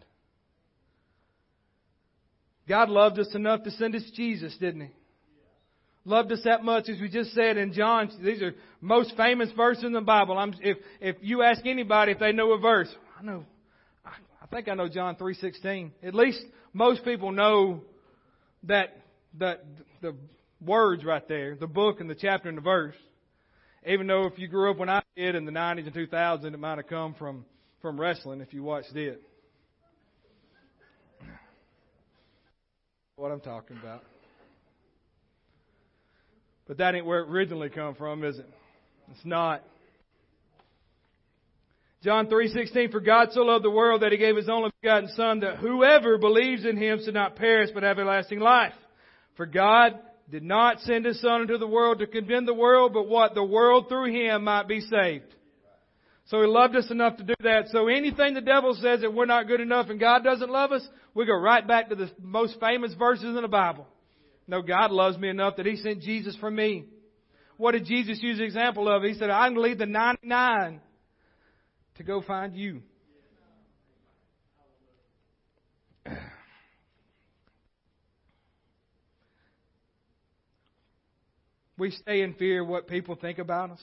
God loved us enough to send us Jesus, didn't He? loved us that much, as we just said in John. These are most famous verses in the Bible. I'm, if if you ask anybody if they know a verse, I know. I, I think I know John three sixteen. At least most people know that that the words right there, the book and the chapter and the verse. Even though if you grew up when I did in the 90s and 2000s, it might have come from from wrestling if you watched it. What I'm talking about. But that ain't where it originally come from, is it? It's not. John 3:16 For God so loved the world that he gave his only begotten son that whoever believes in him should not perish but have everlasting life. For God did not send his son into the world to condemn the world but what the world through him might be saved. So he loved us enough to do that. So anything the devil says that we're not good enough and God doesn't love us, we go right back to the most famous verses in the Bible. No, God loves me enough that He sent Jesus for me. What did Jesus use the example of? He said, I'm going to leave the 99 to go find you. We stay in fear of what people think about us.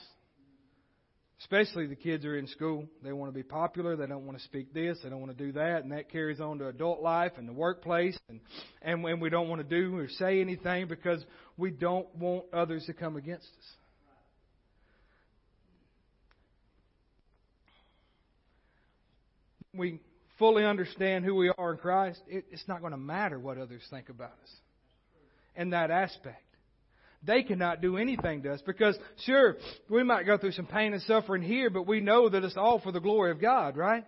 Especially the kids are in school. They want to be popular. They don't want to speak this. They don't want to do that. And that carries on to adult life and the workplace. And, and when we don't want to do or say anything because we don't want others to come against us. We fully understand who we are in Christ. It, it's not going to matter what others think about us in that aspect they cannot do anything to us. Because, sure, we might go through some pain and suffering here, but we know that it's all for the glory of God, right?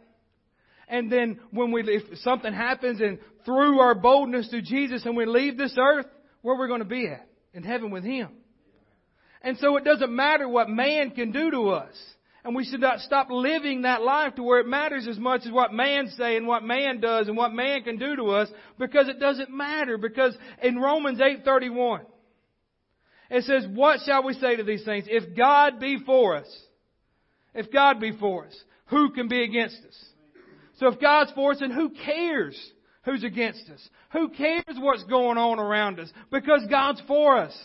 And then when we, if something happens and through our boldness to Jesus and we leave this earth, where we're going to be at? In heaven with Him. And so it doesn't matter what man can do to us. And we should not stop living that life to where it matters as much as what man say and what man does and what man can do to us because it doesn't matter because in Romans 8:31 it says, What shall we say to these things? If God be for us, if God be for us, who can be against us? So if God's for us, then who cares who's against us? Who cares what's going on around us? Because God's for us.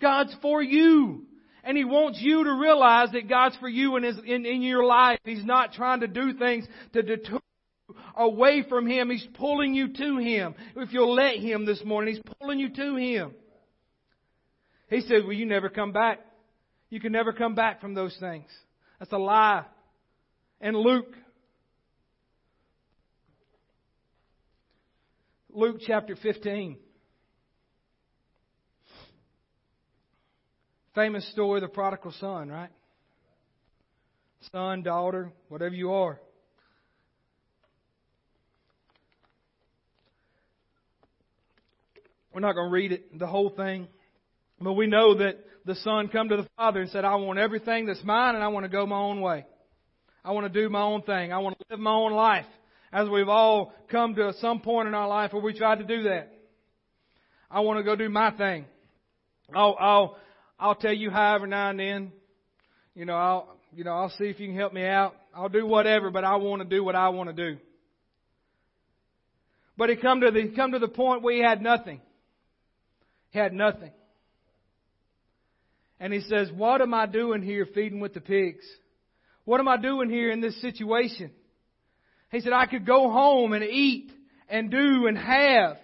God's for you. And He wants you to realize that God's for you in, his, in, in your life. He's not trying to do things to deter away from Him. He's pulling you to Him. If you'll let Him this morning, He's pulling you to Him. He said, Well, you never come back. You can never come back from those things. That's a lie. And Luke, Luke chapter 15. Famous story of the prodigal son, right? Son, daughter, whatever you are. We're not going to read it, the whole thing. But we know that the son come to the father and said, I want everything that's mine and I want to go my own way. I want to do my own thing. I want to live my own life. As we've all come to some point in our life where we tried to do that. I want to go do my thing. I'll, I'll, I'll tell you how every now and then. You know, I'll, you know, I'll see if you can help me out. I'll do whatever, but I want to do what I want to do. But he come to the, come to the point where he had nothing. He had nothing. And he says, What am I doing here feeding with the pigs? What am I doing here in this situation? He said, I could go home and eat and do and have,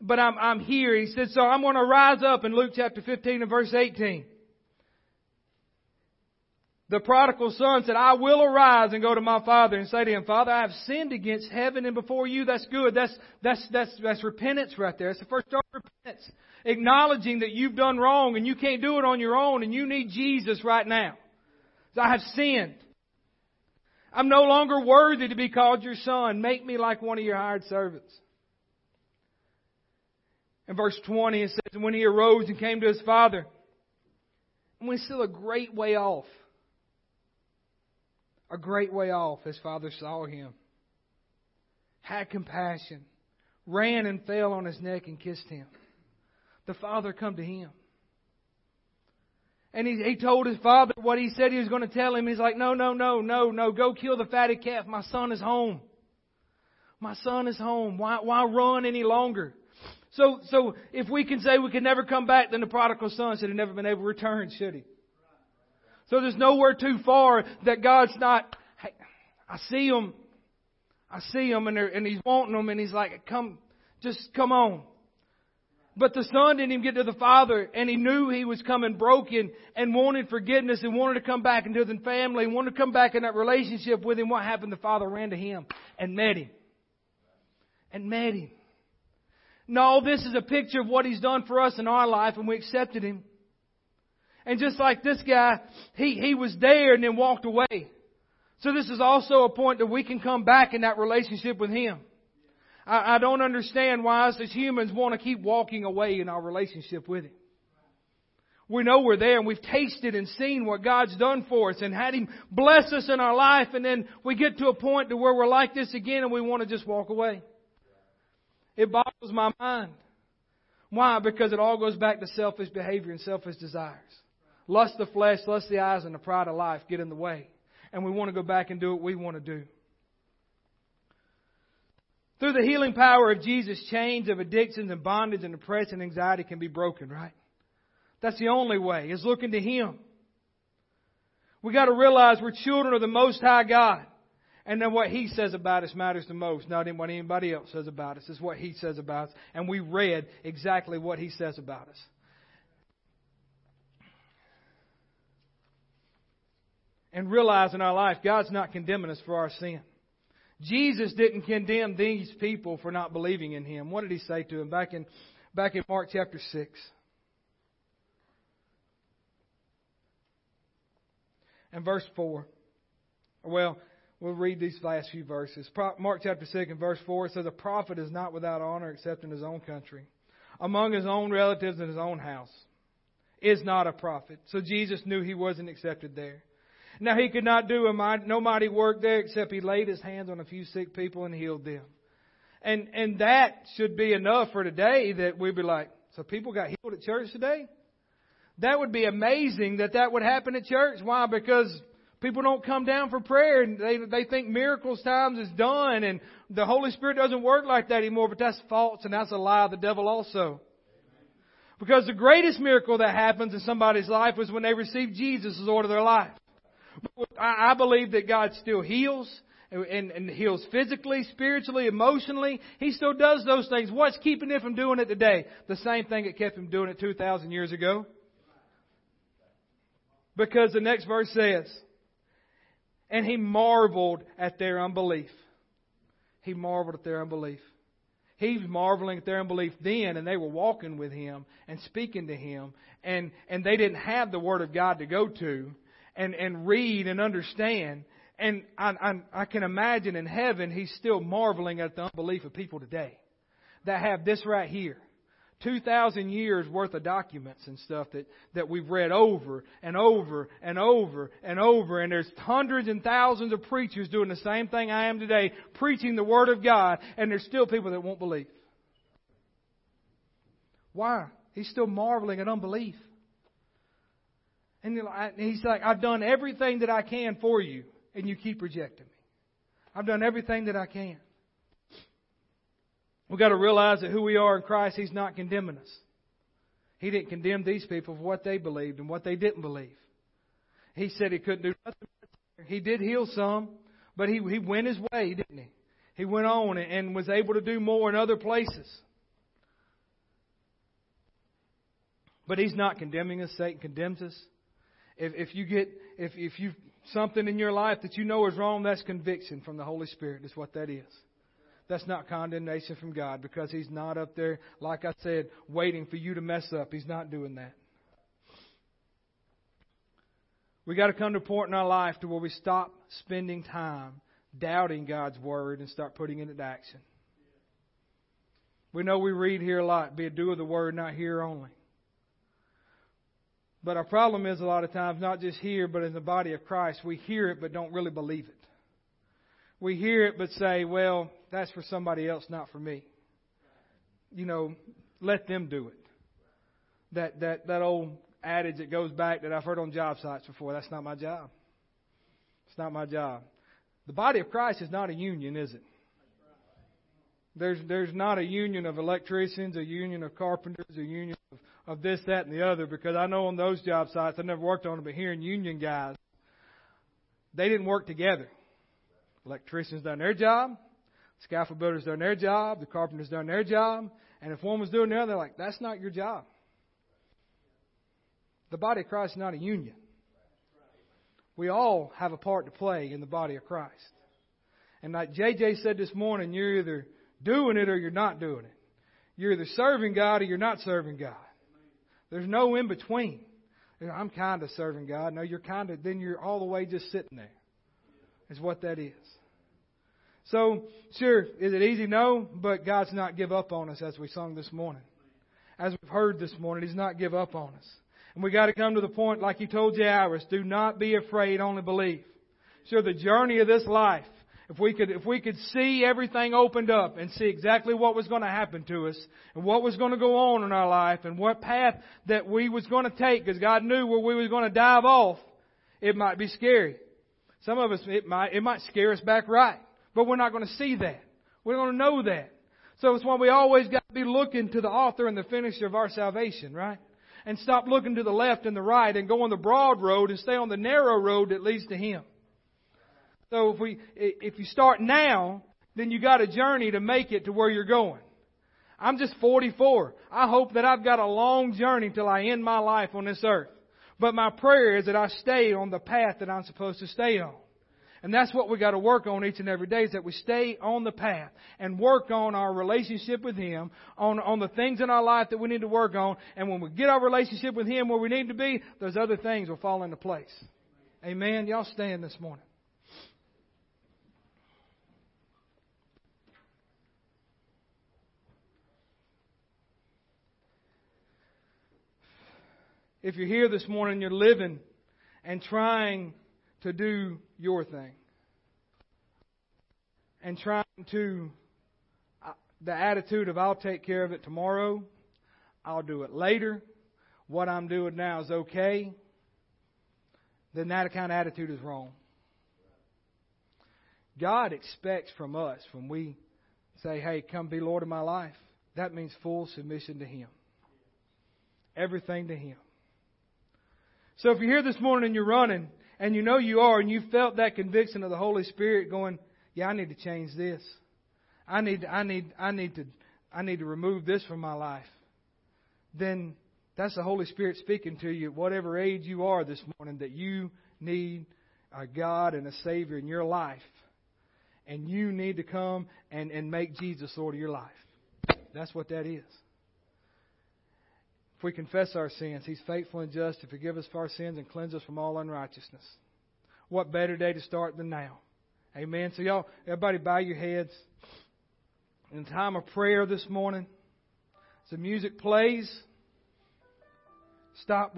but I'm, I'm here. He said, So I'm going to rise up in Luke chapter 15 and verse 18. The prodigal son said, I will arise and go to my father and say to him, Father, I have sinned against heaven and before you. That's good. That's, that's, that's, that's repentance right there. That's the first start of repentance acknowledging that you've done wrong and you can't do it on your own and you need Jesus right now. I have sinned. I'm no longer worthy to be called your son. Make me like one of your hired servants. In verse 20 it says, when he arose and came to his father, and when still a great way off, a great way off, his father saw him, had compassion, ran and fell on his neck and kissed him the father come to him. And he, he told his father what he said he was going to tell him. He's like, no, no, no, no, no, go kill the fatted calf. My son is home. My son is home. Why, why run any longer? So, so if we can say we can never come back, then the prodigal son should have never been able to return, should he? So there's nowhere too far that God's not, hey, I see him, I see him and, and he's wanting them and he's like, come, just come on. But the son didn't even get to the father and he knew he was coming broken and wanted forgiveness and wanted to come back into the family and wanted to come back in that relationship with him. What happened? The father ran to him and met him. And met him. No, this is a picture of what he's done for us in our life and we accepted him. And just like this guy, he, he was there and then walked away. So this is also a point that we can come back in that relationship with him. I, I don't understand why us as humans want to keep walking away in our relationship with him. We know we're there and we've tasted and seen what God's done for us and had Him bless us in our life and then we get to a point to where we're like this again and we want to just walk away. It boggles my mind. Why? Because it all goes back to selfish behavior and selfish desires. Lust of the flesh, lust of the eyes, and the pride of life get in the way. And we want to go back and do what we want to do. Through the healing power of Jesus, chains of addictions and bondage and depression and anxiety can be broken, right? That's the only way, is looking to Him. We got to realize we're children of the Most High God. And then what he says about us matters the most, not what anybody else says about us. It's what he says about us. And we read exactly what he says about us. And realize in our life, God's not condemning us for our sin. Jesus didn't condemn these people for not believing in him. What did he say to them back in back in Mark chapter 6? And verse 4. Well, We'll read these last few verses. Mark chapter 6 and verse 4 says, A prophet is not without honor except in his own country, among his own relatives and his own house. Is not a prophet. So Jesus knew he wasn't accepted there. Now he could not do a mighty, no mighty work there except he laid his hands on a few sick people and healed them. And, and that should be enough for today that we'd be like, so people got healed at church today? That would be amazing that that would happen at church. Why? Because People don't come down for prayer and they, they think miracles times is done and the Holy Spirit doesn't work like that anymore, but that's false and that's a lie of the devil also. Because the greatest miracle that happens in somebody's life is when they receive Jesus as Lord of their life. I, believe that God still heals and, and heals physically, spiritually, emotionally. He still does those things. What's keeping him from doing it today? The same thing that kept him doing it 2,000 years ago. Because the next verse says, and he marveled at their unbelief. He marveled at their unbelief. He was marveling at their unbelief then, and they were walking with him and speaking to him, and, and they didn't have the Word of God to go to and, and read and understand. And I, I, I can imagine in heaven, he's still marveling at the unbelief of people today that have this right here. 2,000 years worth of documents and stuff that, that we've read over and over and over and over. And there's hundreds and thousands of preachers doing the same thing I am today, preaching the Word of God, and there's still people that won't believe. Why? He's still marveling at unbelief. And he's like, I've done everything that I can for you, and you keep rejecting me. I've done everything that I can. We've got to realize that who we are in Christ, He's not condemning us. He didn't condemn these people for what they believed and what they didn't believe. He said He couldn't do nothing. He did heal some, but He, he went His way, didn't He? He went on and was able to do more in other places. But He's not condemning us. Satan condemns us. If, if you get, if, if you something in your life that you know is wrong, that's conviction from the Holy Spirit, is what that is. That's not condemnation from God because He's not up there, like I said, waiting for you to mess up. He's not doing that. We got to come to a point in our life to where we stop spending time doubting God's Word and start putting it into action. We know we read here a lot, be a doer of the Word, not hearer only. But our problem is a lot of times, not just here, but in the body of Christ, we hear it but don't really believe it. We hear it but say, well, that's for somebody else, not for me. You know, let them do it. That that that old adage that goes back that I've heard on job sites before. That's not my job. It's not my job. The body of Christ is not a union, is it? There's there's not a union of electricians, a union of carpenters, a union of, of this, that, and the other. Because I know on those job sites, I never worked on them, but hearing union guys, they didn't work together. Electricians done their job, scaffold builders done their job, the carpenters done their job, and if one was doing the other, they're like, that's not your job. The body of Christ is not a union. We all have a part to play in the body of Christ. And like JJ said this morning, you're either doing it or you're not doing it. You're either serving God or you're not serving God. There's no in between. I'm kind of serving God. No, you're kind of, then you're all the way just sitting there. Is what that is. So, sure, is it easy? No, but God's not give up on us as we sung this morning. As we've heard this morning, He's not give up on us. And we got to come to the point, like He told Jairus, do not be afraid, only believe. Sure, the journey of this life, if we could, if we could see everything opened up and see exactly what was going to happen to us and what was going to go on in our life and what path that we was going to take because God knew where we was going to dive off, it might be scary. Some of us, it might, it might scare us back right, but we're not going to see that. We're going to know that. So it's why we always got to be looking to the author and the finisher of our salvation, right? And stop looking to the left and the right and go on the broad road and stay on the narrow road that leads to Him. So if we, if you start now, then you got a journey to make it to where you're going. I'm just 44. I hope that I've got a long journey till I end my life on this earth. But my prayer is that I stay on the path that I'm supposed to stay on. And that's what we got to work on each and every day is that we stay on the path and work on our relationship with Him, on, on the things in our life that we need to work on. And when we get our relationship with Him where we need to be, those other things will fall into place. Amen. Y'all stand this morning. If you're here this morning, you're living and trying to do your thing. And trying to, uh, the attitude of I'll take care of it tomorrow, I'll do it later, what I'm doing now is okay, then that kind of attitude is wrong. God expects from us when we say, hey, come be Lord of my life, that means full submission to Him. Everything to Him. So if you're here this morning and you're running, and you know you are, and you felt that conviction of the Holy Spirit going, yeah, I need to change this. I need, I need, I need to, I need to remove this from my life. Then that's the Holy Spirit speaking to you at whatever age you are this morning that you need a God and a Savior in your life. And you need to come and, and make Jesus Lord of your life. That's what that is. If we confess our sins, He's faithful and just to forgive us for our sins and cleanse us from all unrighteousness. What better day to start than now? Amen. So, y'all, everybody bow your heads. In time of prayer this morning, as the music plays, stop.